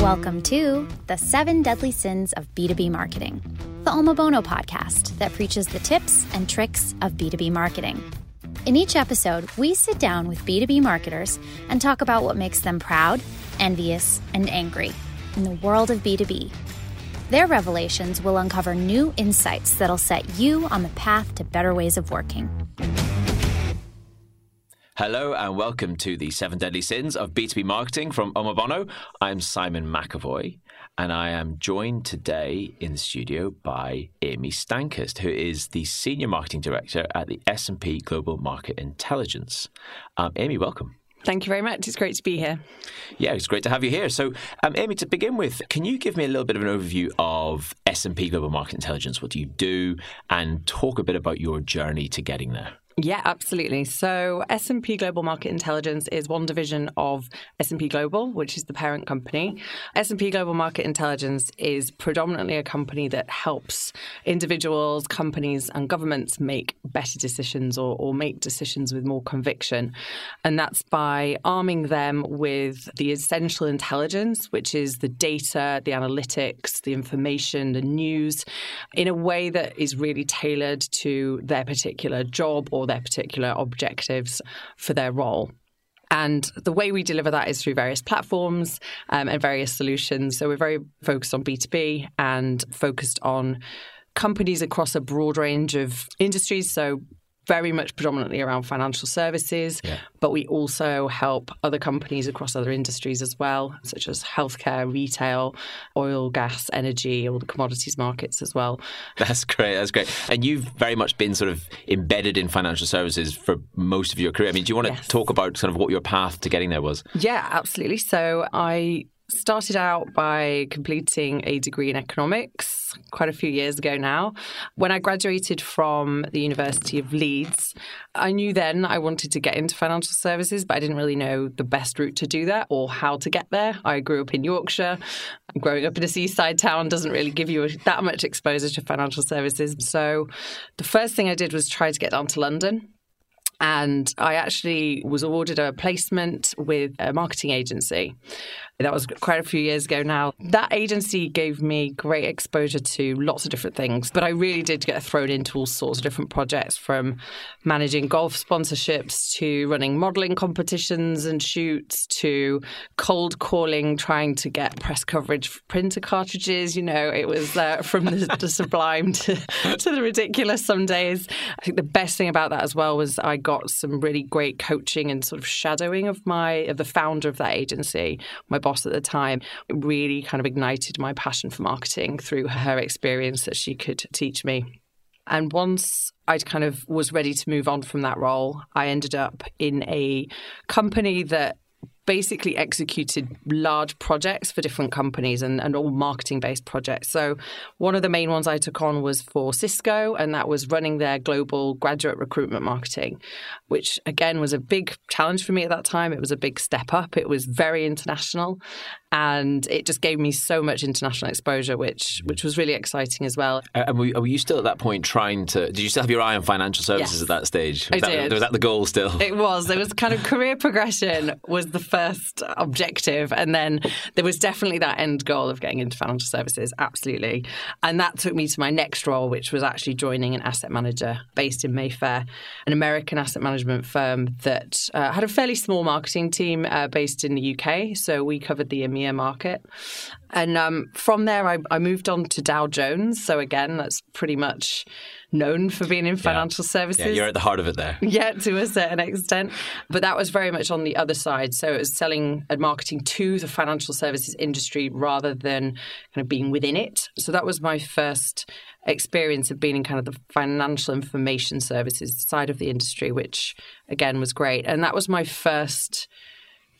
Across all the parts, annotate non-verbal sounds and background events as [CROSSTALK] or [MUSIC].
Welcome to The Seven Deadly Sins of B2B Marketing, the Omobono podcast that preaches the tips and tricks of B2B marketing. In each episode, we sit down with B2B marketers and talk about what makes them proud, envious, and angry in the world of B2B. Their revelations will uncover new insights that'll set you on the path to better ways of working. Hello and welcome to the Seven Deadly Sins of B2B Marketing from Omobono. I'm Simon McEvoy and I am joined today in the studio by Amie Stankiste, who is the Senior Marketing Director at the S&P Global Market Intelligence. Um, Amie, welcome. Thank you very much. It's great to be here. Yeah, it's great to have you here. So, um, Amie, to begin with, can you give me a little bit of an overview of S&P Global Market Intelligence? What do you do? And talk a bit about your journey to getting there. Yeah, absolutely. So S&P Global Market Intelligence is one division of S&P Global, which is the parent company. S&P Global Market Intelligence is predominantly a company that helps individuals, companies, and governments make better decisions or, or make decisions with more conviction. And that's by arming them with the essential intelligence, which is the data, the analytics, the information, the news, in a way that is really tailored to their particular job or their particular objectives for their role. And the way we deliver that is through various platforms um, and various solutions. So we're very focused on B2B and focused on companies across a broad range of industries. So very much predominantly around financial services, yeah. but we also help other companies across other industries as well, such as healthcare, retail, oil, gas, energy, all the commodities markets as well. That's great. That's great. And you've very much been sort of embedded in financial services for most of your career. I mean, do you want to yes. talk about sort of what your path to getting there was? Yeah, absolutely. So I started out by completing a degree in economics quite a few years ago now. When I graduated from the University of Leeds, I knew then I wanted to get into financial services, but I didn't really know the best route to do that or how to get there. I grew up in Yorkshire. Growing up in a seaside town doesn't really give you that much exposure to financial services. So the first thing I did was try to get down to London and I actually was awarded a placement with a marketing agency. That was quite a few years ago now. That agency gave me great exposure to lots of different things, but I really did get thrown into all sorts of different projects from managing golf sponsorships to running modeling competitions and shoots to cold calling, trying to get press coverage for printer cartridges. You know, it was uh, from the, the [LAUGHS] sublime to, to the ridiculous some days. I think the best thing about that as well was I got some really great coaching and sort of shadowing of my of the founder of that agency, my boss at the time. Really kind of ignited my passion for marketing through her experience that she could teach me. And once I'd kind of was ready to move on from that role, I ended up in a company that basically executed large projects for different companies and, and all marketing based projects. So, one of the main ones I took on was for Cisco, and that was running their global graduate recruitment marketing, which again was a big challenge for me at that time. It was a big step up, it was very international and it just gave me so much international exposure, which which was really exciting as well. Uh, and were, were, you still at that point trying to? Did you still have your eye on financial services yes, at that stage? Was I that, did. Was that the goal still? It was. It was kind of career progression was the first objective, and then there was definitely that end goal of getting into financial services. Absolutely, and that took me to my next role, which was actually joining an asset manager based in Mayfair, an American asset management firm that uh, had a fairly small marketing team uh, based in the UK. So we covered the EMEA market. And um, from there, I, I, moved on to Dow Jones. So again, that's pretty much known for being in financial yeah. services. Yeah, you're at the heart of it there. [LAUGHS] Yeah, to a certain extent. But that was very much on the other side. So it was selling and marketing to the financial services industry rather than kind of being within it. So that was my first experience of being in kind of the financial information services side of the industry, which again was great. And that was my first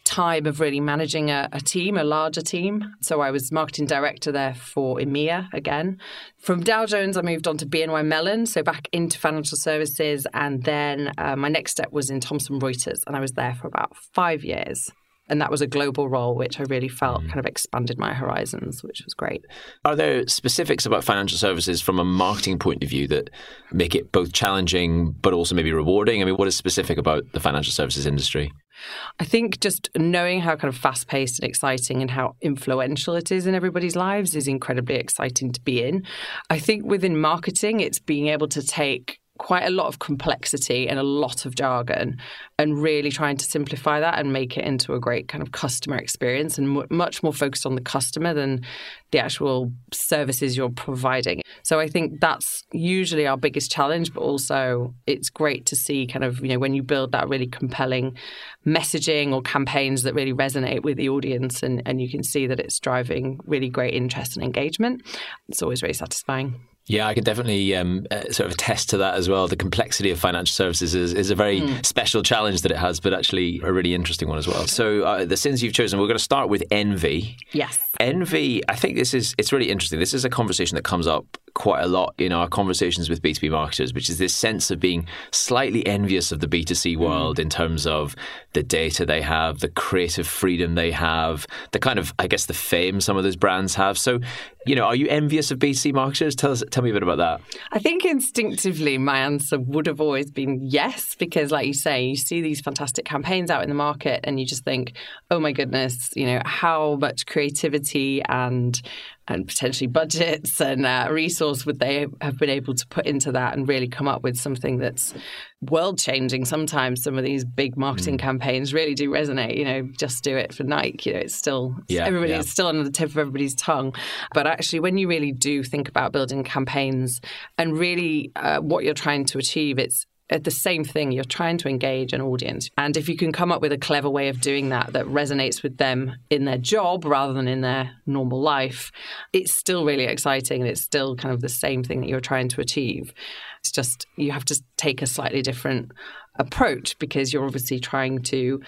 time of really managing a, a, team, a larger team. So I was marketing director there for EMEA again. From Dow Jones, I moved on to BNY Mellon, so back into financial services. And then uh, my next step was in Thomson Reuters, and I was there for about five years. And that was a global role, which I really felt mm. kind of expanded my horizons, which was great. Are there specifics about financial services from a marketing point of view that make it both challenging but also maybe rewarding? I mean, what is specific about the financial services industry? I think just knowing how kind of fast paced and exciting and how influential it is in everybody's lives is incredibly exciting to be in. I think within marketing, it's being able to take quite a lot of complexity and a lot of jargon and really trying to simplify that and make it into a great kind of customer experience and much more focused on the customer than the actual services you're providing. So I think that's usually our biggest challenge but also it's great to see kind of you know when you build that really compelling messaging or campaigns that really resonate with the audience and and you can see that it's driving really great interest and engagement. It's always very satisfying. Yeah, I can definitely um, uh, sort of attest to that as well. The complexity of financial services is, is a very mm. special challenge that it has, but actually a really interesting one as well. So uh, the sins you've chosen, we're going to start with envy. Yes. Envy, I think this is, it's really interesting. This is a conversation that comes up quite a lot in our conversations with B2B marketers, which is this sense of being slightly envious of the B2C mm. world mm. in terms of the data they have, the creative freedom they have, the kind of, I guess, the fame some of those brands have. So, you know, are you envious of B2C marketers? Tell us, tell me a bit about that. I think instinctively my answer would have always been yes, because like you say, you see these fantastic campaigns out in the market and you just think, oh my goodness, you know, how much creativity and and potentially budgets and uh, resource would they have been able to put into that and really come up with something that's world changing sometimes some of these big marketing mm. campaigns really do resonate you know just do it for nike you know it's still yeah, everybody yeah. it's still on the tip of everybody's tongue but actually when you really do think about building campaigns and really uh, what you're trying to achieve it's Uh, the same thing. You're trying to engage an audience. And if you can come up with a clever way of doing that that resonates with them in their job rather than in their normal life, it's still really exciting and it's still kind of the same thing that you're trying to achieve. It's just you have to take a slightly different approach because you're obviously trying to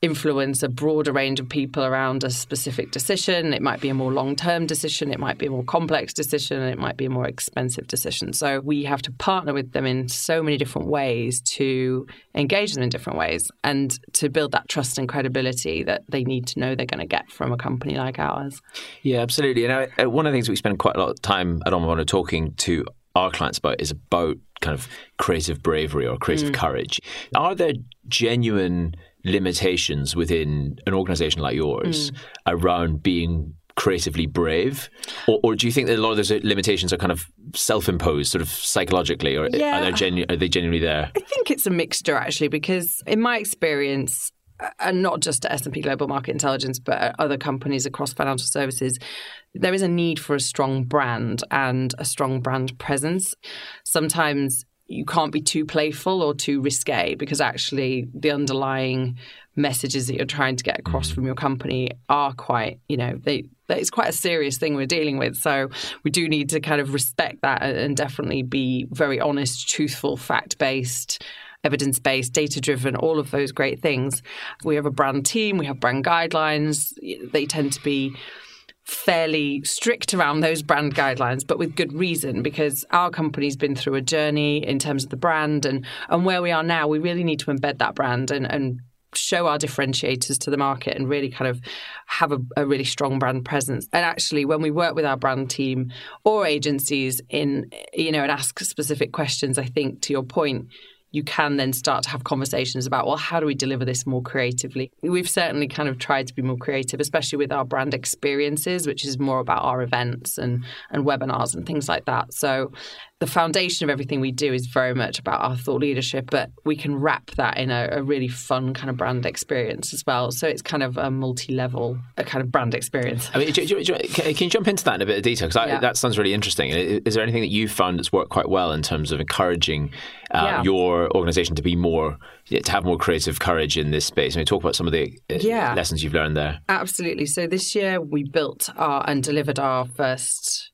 influence a broader range of people around a specific decision. It might be a more long term decision, it might be a more complex decision, and it might be a more expensive decision. So we have to partner with them in so many different ways to engage them in different ways and to build that trust and credibility that they need to know they're going to get from a company like ours. Yeah, absolutely. And I, uh, one of the things we spend quite a lot of time at Omobono talking to our clients about is about kind of creative bravery or creative mm. courage. Are there genuine limitations within an organization like yours mm. around being creatively brave, or, or, do you think that a lot of those limitations are kind of self-imposed, sort of psychologically, or yeah. are, they genu- are they genuinely there? I think it's a mixture actually, because in my experience, and not just at S&P Global Market Intelligence, but at other companies across financial services, there is a need for a strong brand and a strong brand presence. Sometimes you can't be too playful or too risque because actually the underlying messages that you're trying to get across mm. from your company are quite, you know, they it's quite a serious thing we're dealing with. So we do need to kind of respect that and definitely be very honest, truthful, fact based evidence based, data driven, all of those great things. We have a brand team, we have brand guidelines. They tend to be fairly strict around those brand guidelines, but with good reason because our company's been through a journey in terms of the brand and, and where we are now, we really need to embed that brand and, and show our differentiators to the market and really kind of have a, a, really strong brand presence. And actually, when we work with our brand team or agencies in, you know, and ask specific questions, I think to your point, you can then start to have conversations about, well, how do we deliver this more creatively? We've certainly kind of tried to be more creative, especially with our brand experiences, which is more about our events and, and webinars and things like that. So the foundation of everything we do is very much about our thought leadership, but we can wrap that in a, a really fun kind of brand experience as well. So it's kind of a multi-level a kind of brand experience. I mean, do, do, do, can you jump into that in a bit of detail? Because yeah. that sounds really interesting. Is there anything that you've found that's worked quite well in terms of encouraging uh, yeah. your organisation to be more to have more creative courage in this space? I mean, talk about some of the uh, yeah. lessons you've learned there. Absolutely. So this year we built our and delivered our first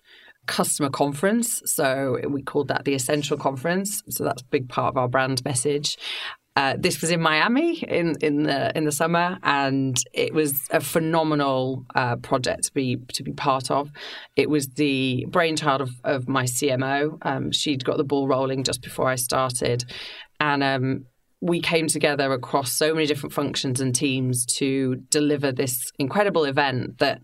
customer conference. So we called that the Essential Conference. So that's a big part of our brand message. Uh, this was in Miami in in the in the summer, and it was a phenomenal uh, project to be to be part of. It was the brainchild of, of my CMO. Um, she'd got the ball rolling just before I started, and um, we came together across so many different functions and teams to deliver this incredible event that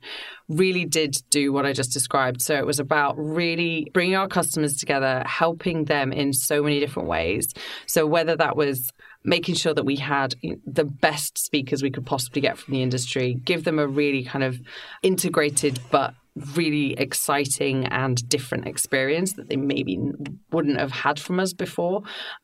really did do what I just described. So it was about really bringing our customers together, helping them in so many different ways. So whether that was making sure that we had the best speakers we could possibly get from the industry, give them a really kind of integrated but really exciting and different experience that they maybe wouldn't have had from us before.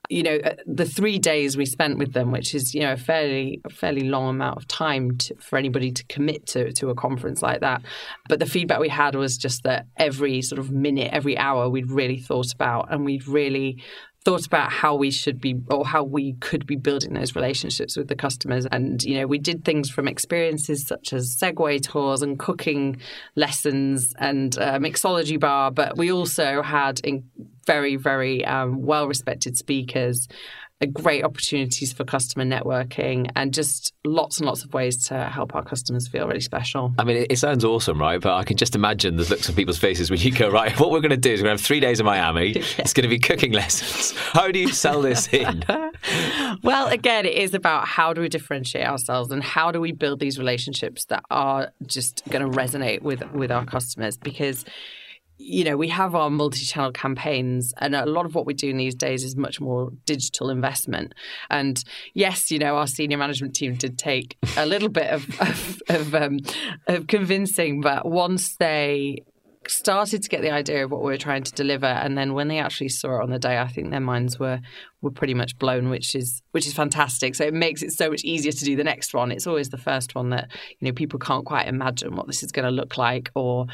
You know, uh, the three days we spent with them, which is you know a fairly a fairly long amount of time to, for anybody to commit to to a conference like that. But the feedback we had was just that every sort of minute, every hour, we'd really thought about and we'd really thought about how we should be or how we could be building those relationships with the customers. And, you know, we did things from experiences such as Segway tours and cooking lessons and a mixology bar, but we also had very, very um, well respected speakers great opportunities for customer networking and just lots and lots of ways to help our customers feel really special. I mean, it sounds awesome, right? But I can just imagine the looks on people's faces when you go, right, what we're going to do is we're going to have three days in Miami. [LAUGHS] yeah. It's going to be cooking lessons. How do you sell this in? [LAUGHS] well, again, it is about how do we differentiate ourselves and how do we build these relationships that are just going to resonate with, with our customers because you know, we have our multi channel campaigns, and a lot of what we're doing these days is much more digital investment. And yes, you know, our senior management team did take a little bit of, [LAUGHS] of, of, um, of convincing, but once they started to get the idea of what we were trying to deliver and then when they actually saw it on the day i think their minds were were pretty much blown which is which is fantastic so it makes it so much easier to do the next one it's always the first one that you know people can't quite imagine what this is going to look like or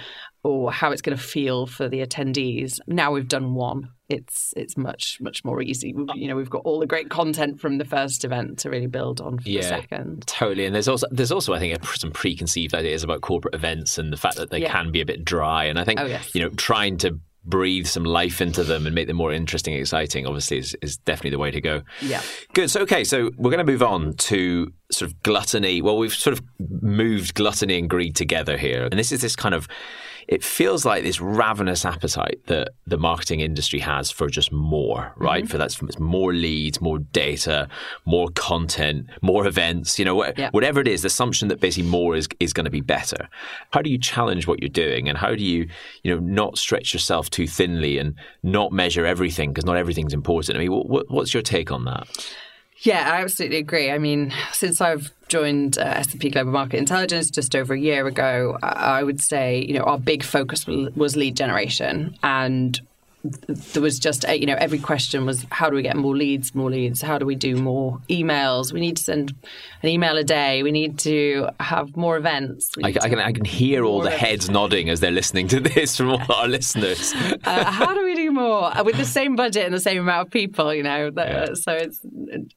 or how it's going to feel for the attendees. Now we've done one. It's it's much much more easy. Oh. You know, we've got all the great content from the first event to really build on for yeah, the second. Totally, and there's also there's also I think some preconceived ideas about corporate events and the fact that they yeah. can be a bit dry. And I think oh, yes. you know trying to breathe some life into them and make them more interesting and exciting obviously is, is definitely the way to go yeah good so okay so we're going to move on to sort of gluttony well we've sort of moved gluttony and greed together here and this is this kind of it feels like this ravenous appetite that the marketing industry has for just more, right? Mm-hmm. For that's more leads, more data, more content, more events, you know, yeah. whatever it is, the assumption that basically more is, is going to be better. How do you challenge what you're doing and how do you, you know, not stretch yourself too thinly and not measure everything because not everything's important? I mean, what, what's your take on that? Yeah, I absolutely agree. I mean, since I've joined uh, S&P Global Market Intelligence just over a year ago, I would say, you know, our big focus was lead generation and there was just you know every question was how do we get more leads more leads? How do we do more emails? We need to send an email a day. We need to have more events. I, I, can I can hear all the heads nodding as they're listening to [LAUGHS] this from all our listeners. Uh, how do we do more? Uh, with the same budget and the same amount of people you know yeah. so it's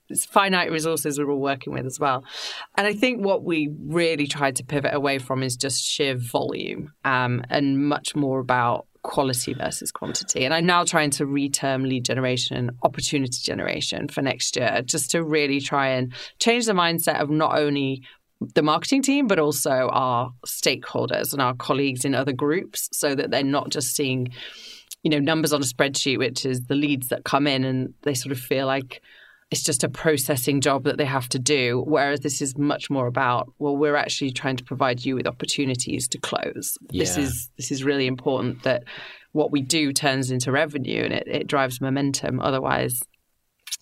it's finite resources we're all working with as well. And I think what we really tried to pivot away from is just sheer volume um, and much more about quality versus quantity. And I'm now trying to reterm lead generation and opportunity generation for next year, just to really try and change the mindset of not only the marketing team, but also our stakeholders and our colleagues in other groups so that they're not just seeing, you know, numbers on a spreadsheet, which is the leads that come in and they sort of feel like it's just a processing job that they have to do. Whereas this is much more about, well, we're actually trying to provide you with opportunities to close. Yeah. This is this is really important that what we do turns into revenue and it, it drives momentum. Otherwise,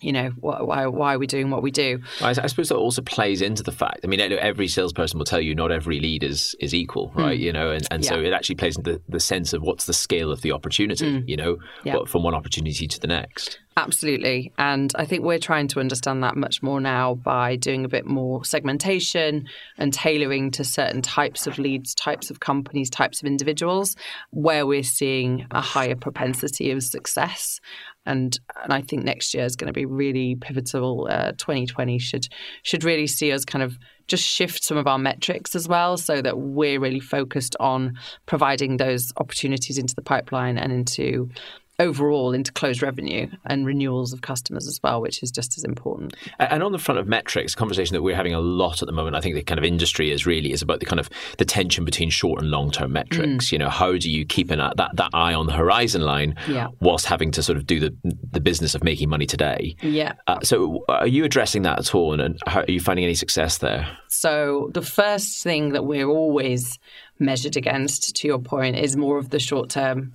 you know why why are we doing what we do I, I, suppose that also plays into the fact i mean every salesperson will tell you not every lead is is equal hmm. right mm. you know and, and yeah. so it actually plays into the, the, sense of what's the scale of the opportunity mm. you know yeah. from one opportunity to the next Absolutely. And I think we're trying to understand that much more now by doing a bit more segmentation and tailoring to certain types of leads, types of companies, types of individuals, where we're seeing a higher propensity of success and and I think next year is going to be really pivotal. Uh, 2020 should should really see us kind of just shift some of our metrics as well, so that we're really focused on providing those opportunities into the pipeline and into overall into closed revenue and renewals of customers as well, which is just as important. And on the front of metrics, conversation that we're having a lot at the moment, I think the kind of industry is really is about the kind of the tension between short and long term metrics. Mm. You know, how do you keep an, that that eye on the horizon line yeah. whilst having to sort of do the the business of making money today? Yeah. Uh, so, are you addressing that at all, and how, are you finding any success there? So, the first thing that we're always measured against, to your point, is more of the short term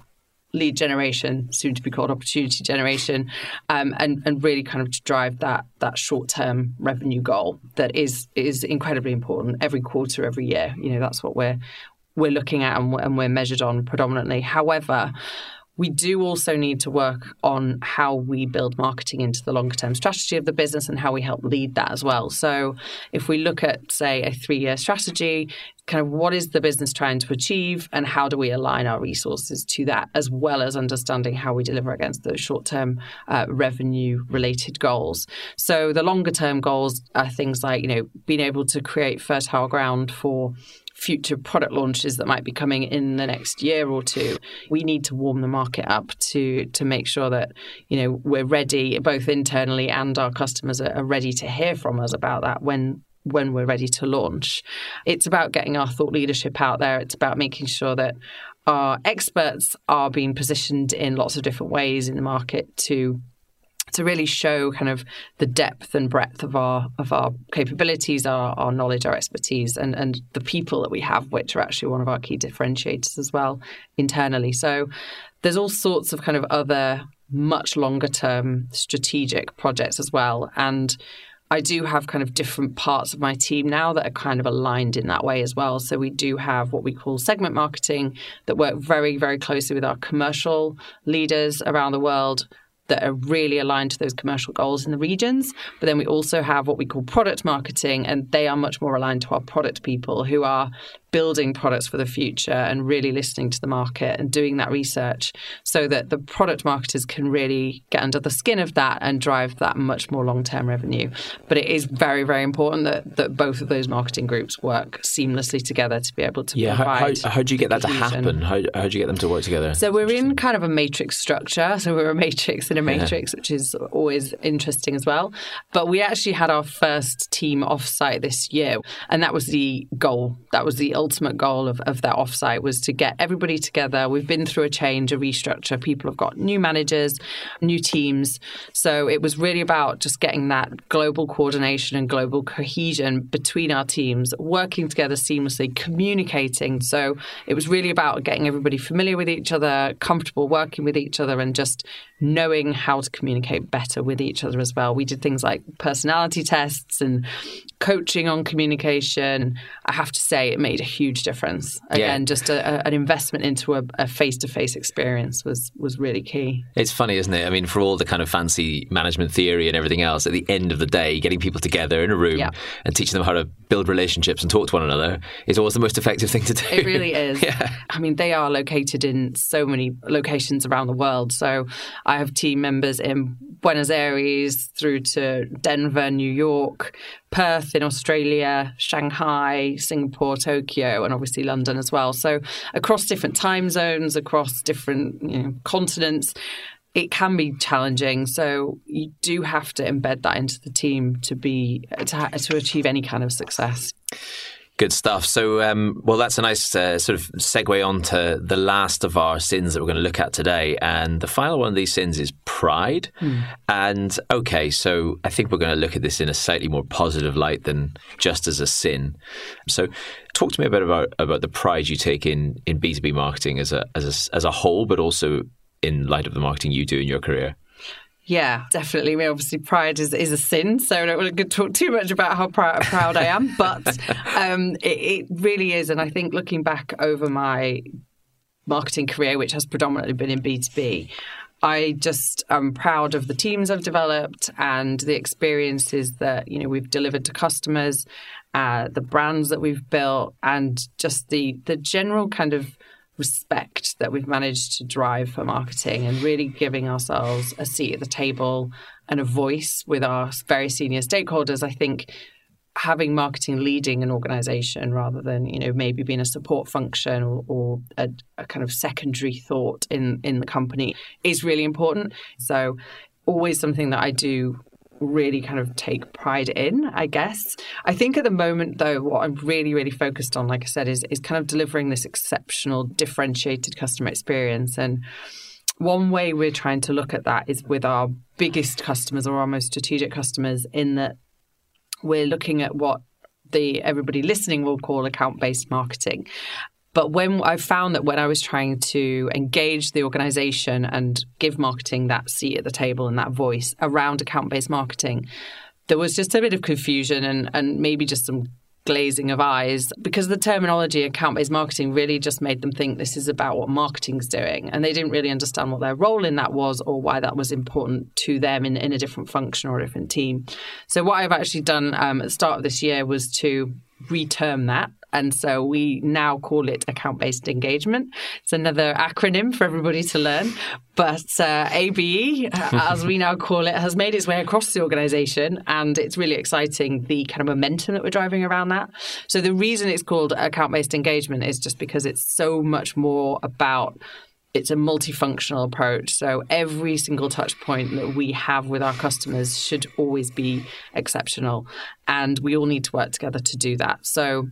lead generation, soon to be called opportunity generation, um, and and really kind of to drive that that short term revenue goal that is is incredibly important every quarter, every year. You know that's what we're we're looking at and, and we're measured on predominantly. However. We do also need to work on how we build marketing into the longer term strategy of the business and how we help lead that as well. So, if we look at, say, a three year strategy, kind of what is the business trying to achieve and how do we align our resources to that, as well as understanding how we deliver against those short term uh, revenue related goals. So the longer term goals are things like, you know, being able to create fertile ground for future product launches that might be coming in the next year or two. We need to warm the market up to to make sure that you know we're ready, both internally and our customers are, ready to hear from us about that when when we're ready to launch. It's about getting our thought leadership out there. It's about making sure that our experts are being positioned in lots of different ways in the market to to really show kind of the depth and breadth of our of our capabilities, our, our knowledge, our expertise, and and the people that we have, which are actually one of our key differentiators as well internally. So there's all sorts of kind of other much longer term strategic projects as well, and I do have kind of different parts of my team now that are kind of aligned in that way as well. So we do have what we call segment marketing that work very, very closely with our commercial leaders around the world that are really aligned to those commercial goals in the regions. But then we also have what we call product marketing, and they are much more aligned to our product people who are building products for the future and really listening to the market and doing that research so that the product marketers can really get under the skin of that and drive that much more long-term revenue. But it is very, very important that, that both of those marketing groups work seamlessly together to be able to yeah, provide. How, how do you get that to happen? How, how do you get them to work together? So we're in kind of a matrix structure. So we're a matrix in a matrix, yeah. which is always interesting as well. But we actually had our first team offsite this year, and that was the goal. That was the ultimate goal of, of that offsite was to get everybody together. We've been through a change, a restructure. People have got new managers, new teams. So it was really about just getting that global coordination and global cohesion between our teams, working together seamlessly, communicating. So it was really about getting everybody familiar with each other, comfortable working with each other, and just knowing how to communicate better with each other as well. We did things like personality tests and coaching on communication. I have to say, it made a huge difference. Again, yeah. just a, a, an investment into a face to face experience was was really key. It's funny, isn't it? I mean, for all the kind of fancy management theory and everything else, at the end of the day, getting people together in a room yeah. and teaching them how to build relationships and talk to one another is always the most effective thing to do. It really [LAUGHS] is. yeah. I mean, they are located in so many locations around the world. So I have team members in Buenos Aires through to Denver, New York, Perth in Australia, Shanghai, Singapore, Tokyo, and obviously London as well. So across different time zones, across different you know, continents, it can be challenging. So you do have to embed that into the team to be to, to achieve any kind of success. Good stuff. So, um, well, that's a nice uh, sort of segue on to the last of our sins that we're going to look at today. And the final one of these sins is pride. Mm. And okay, so I think we're going to look at this in a slightly more positive light than just as a sin. So, talk to me a bit about, about the pride you take in, in B2B marketing as a, as, a, as a whole, but also in light of the marketing you do in your career. Yeah, definitely. Mean, obviously, pride is, is a sin, so I don't want to talk too much about how proud, proud I am, but [LAUGHS] um, it, it really is. And I think looking back over my marketing career, which has predominantly been in B2B, I just am proud of the teams I've developed and the experiences that you know we've delivered to customers, uh, the brands that we've built, and just the the general kind of respect that we've managed to drive for marketing and really giving ourselves a seat at the table and a voice with our very senior stakeholders, I think having marketing leading an organization rather than you know maybe being a support function or, or a, a, kind of secondary thought in in the company is really important. So always something that i do really kind of take pride in i guess i think at the moment though what i'm really really focused on like i said is is kind of delivering this exceptional differentiated customer experience and one way we're trying to look at that is with our biggest customers or our most strategic customers in that we're looking at what the everybody listening will call account based marketing. But when I found that when I was trying to engage the organization and give marketing that seat at the table and that voice around account based marketing, there was just a bit of confusion and, and maybe just some glazing of eyes because the terminology account based marketing really just made them think this is about what marketing's doing. And they didn't really understand what their role in that was or why that was important to them in, in a different function or a different team. So, what I've actually done um, at the start of this year was to reterm that and so we now call it account based engagement. It's another acronym for everybody to learn. But uh, ABE, as we now call it, has made its way across the organization. And it's really exciting the kind of momentum that we're driving around that. So the reason it's called account based engagement is just because it's so much more about it's a multifunctional approach. So every single touch point that we have with our customers should always be exceptional. And we all need to work together to do that. So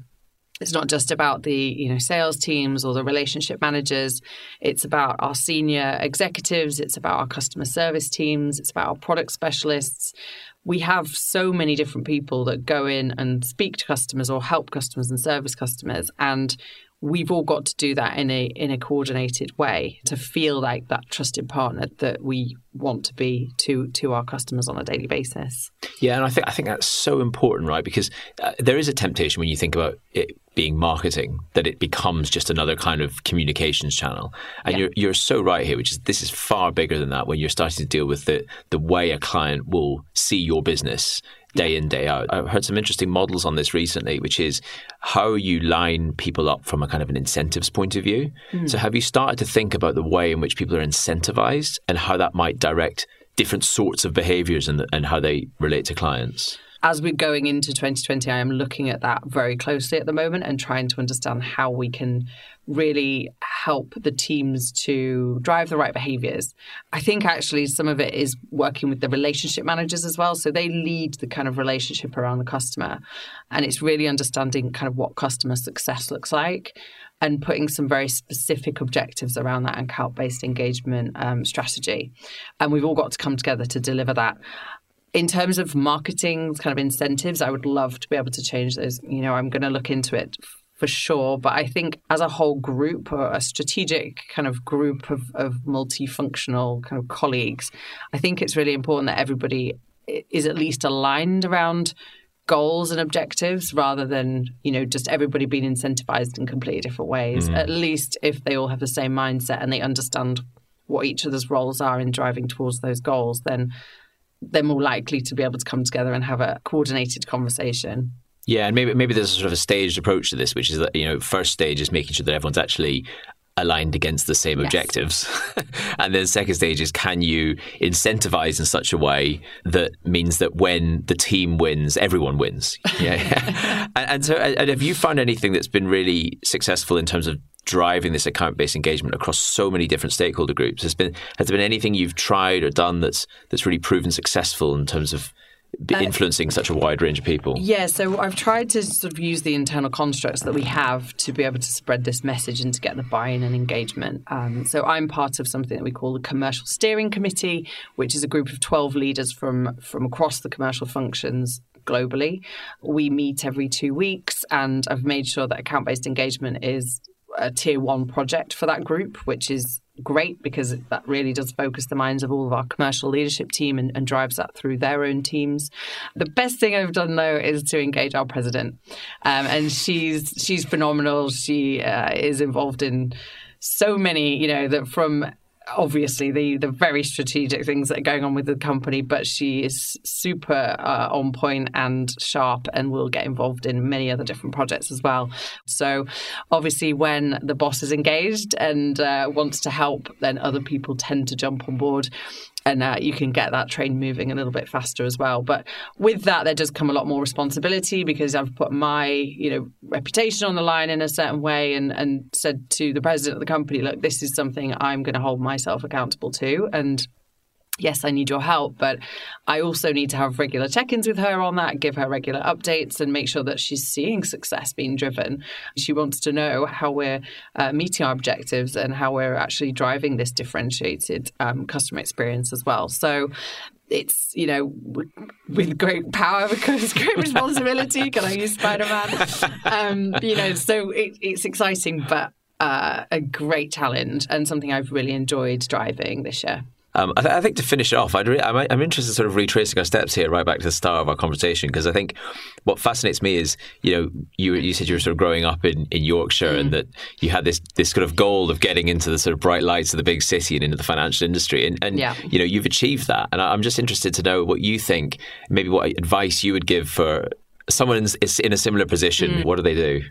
it's not just about the you know sales teams or the relationship managers. It's about our senior executives. It's about our customer service teams. It's about our product specialists. We have so many different people that go in and speak to customers or help customers and service customers. And we've all got to do that in a in a coordinated way to feel like that trusted partner that we want to be to to our customers on a daily basis. Yeah, and I think I think that's so important, right? Because uh, there is a temptation when you think about it being marketing that it becomes just another kind of communications channel. And yeah. you're you're so right here, which is this is far bigger than that when you're starting to deal with the the way a client will see your business day in day out. I've heard some interesting models on this recently, which is how you line people up from a kind of an incentives point of view. Mm. So have you started to think about the way in which people are incentivized and how that might direct different sorts of behaviors and, and how they relate to clients? As we're going into 2020, I am looking at that very closely at the moment and trying to understand how we can really help the teams to drive the right behaviors. I think actually some of it is working with the relationship managers as well. So they lead the kind of relationship around the customer. And it's really understanding kind of what customer success looks like and putting some very specific objectives around that and account based engagement um, strategy. And we've all got to come together to deliver that in terms of marketing kind of incentives, I would love to be able to change those. You know, I'm going to look into it for sure. But I think as a whole group or a strategic kind of group of, of multifunctional kind of colleagues, I think it's really important that everybody is at least aligned around goals and objectives rather than you know just everybody being incentivized in completely different ways mm. at least if they all have the same mindset and they understand what each other's roles are in driving towards those goals then they're more likely to be able to come together and have a coordinated conversation yeah, and maybe maybe there's a sort of a staged approach to this, which is that you know, first stage is making sure that everyone's actually aligned against the same yes. objectives. [LAUGHS] and then second stage is can you incentivize in such a way that means that when the team wins, everyone wins. Yeah. [LAUGHS] [LAUGHS] and, and, so and have you found anything that's been really successful in terms of driving this account-based engagement across so many different stakeholder groups? Has been has there been anything you've tried or done that's that's really proven successful in terms of uh, influencing such a wide range of people? Yeah, so I've tried to sort of use the internal constructs that we have to be able to spread this message and to get the buy-in and engagement. Um, so I'm part of something that we call the Commercial Steering Committee, which is a group of 12 leaders from from across the commercial functions globally. We meet every two weeks, and I've made sure that account-based engagement is a tier one project for that group, which is great because that really does focus the minds of all of our commercial leadership team and, and, drives that through their own teams. The best thing I've done though is to engage our president, um, and she's she's phenomenal. She uh, is involved in so many, you know, that from obviously the the very strategic things that are going on with the company, but she is super uh, on point and sharp, and will get involved in many other different projects as well. So, obviously, when the boss is engaged and uh, wants to help, then other people tend to jump on board. And uh, you can get that train moving a little bit faster as well. But with that, there does come a lot more responsibility because I've put my you know reputation on the line in a certain way, and and said to the president of the company, look, this is something I'm going to hold myself accountable to, and yes, I need your help, but I also need to have regular check ins with her on that, give her regular updates, and make sure that she's seeing success being driven. She wants to know how we're uh, meeting our objectives and how we're actually driving this differentiated um, customer experience as well. So, it's you know with great power [LAUGHS] because great responsibility. Can I use Spider Man? Um, you know, so it, it's exciting, but uh, a great challenge and something I've really enjoyed driving this year. Um, I, th- I, think to finish it off, i am re- I'm interested in sort of retracing our steps here right back to the start of our conversation because I think what fascinates me is, you know, you, you said you were sort of growing up in, in Yorkshire mm. and that you had this this sort of goal of getting into the sort of bright lights of the big city and into the financial industry. And, and yeah. you know, you've achieved that. And I'm just interested to know what you think, maybe what advice you would give for someone in, in a similar position. Mm. What do they do?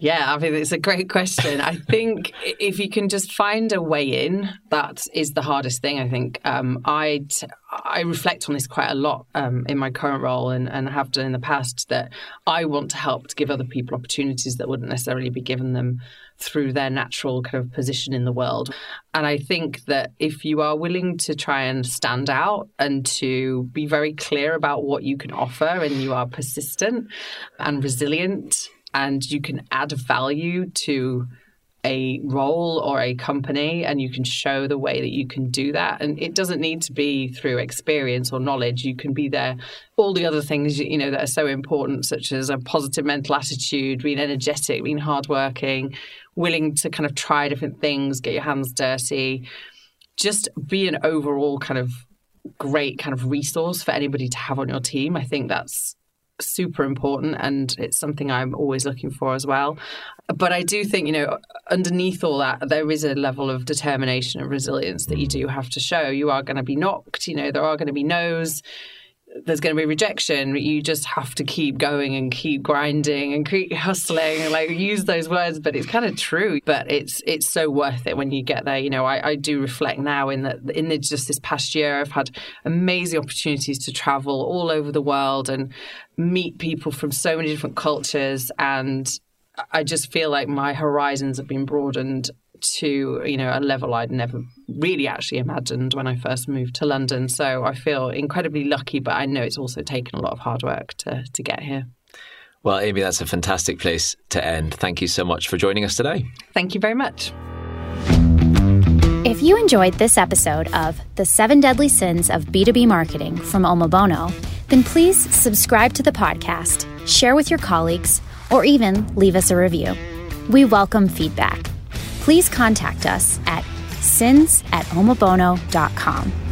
Yeah, I think it's a great question. I think if you can just find a way in, that is the hardest thing. I think um, I I reflect on this quite a lot um, in my current role and, and have done in the past. That I want to help to give other people opportunities that wouldn't necessarily be given them through their natural kind of position in the world. And I think that if you are willing to try and stand out and to be very clear about what you can offer and you are persistent and resilient and you can add value to a role or a company and you can show the way that you can do that. And it doesn't need to be through experience or knowledge. You can be there. All the other things you know that are so important such as a positive mental attitude being energetic being hardworking willing to kind of try different things get your hands dirty. Just be an overall kind of great kind of resource for anybody to have on your team. I think that's super important and it's something I'm always looking for as well. But I do think, you know, underneath all that, there is a level of determination and resilience that you mm. do have to show. You are going to be knocked, you know, there are going to be no's there's going to be rejection. You just have to keep going and keep grinding and keep [LAUGHS] hustling like use those words, but it's kind of true. But it's it's so worth it when you get there. You know, I, I do reflect now in that in the, just this past year, I've had amazing opportunities to travel all over the world and meet people from so many different cultures and I just feel like my horizons have been broadened to you know a level I'd never really actually imagined when I first moved to London. So I feel incredibly lucky, but I know it's also taken a lot of hard work to to get here. Well, Amie, that's a fantastic place to end. Thank you so much for joining us today. Thank you very much. If you enjoyed this episode of The Seven Deadly Sins of B2B Marketing from Omobono, then please subscribe to the podcast, share with your colleagues, or even leave us a review. We welcome feedback please contact us at sins at omobono.com.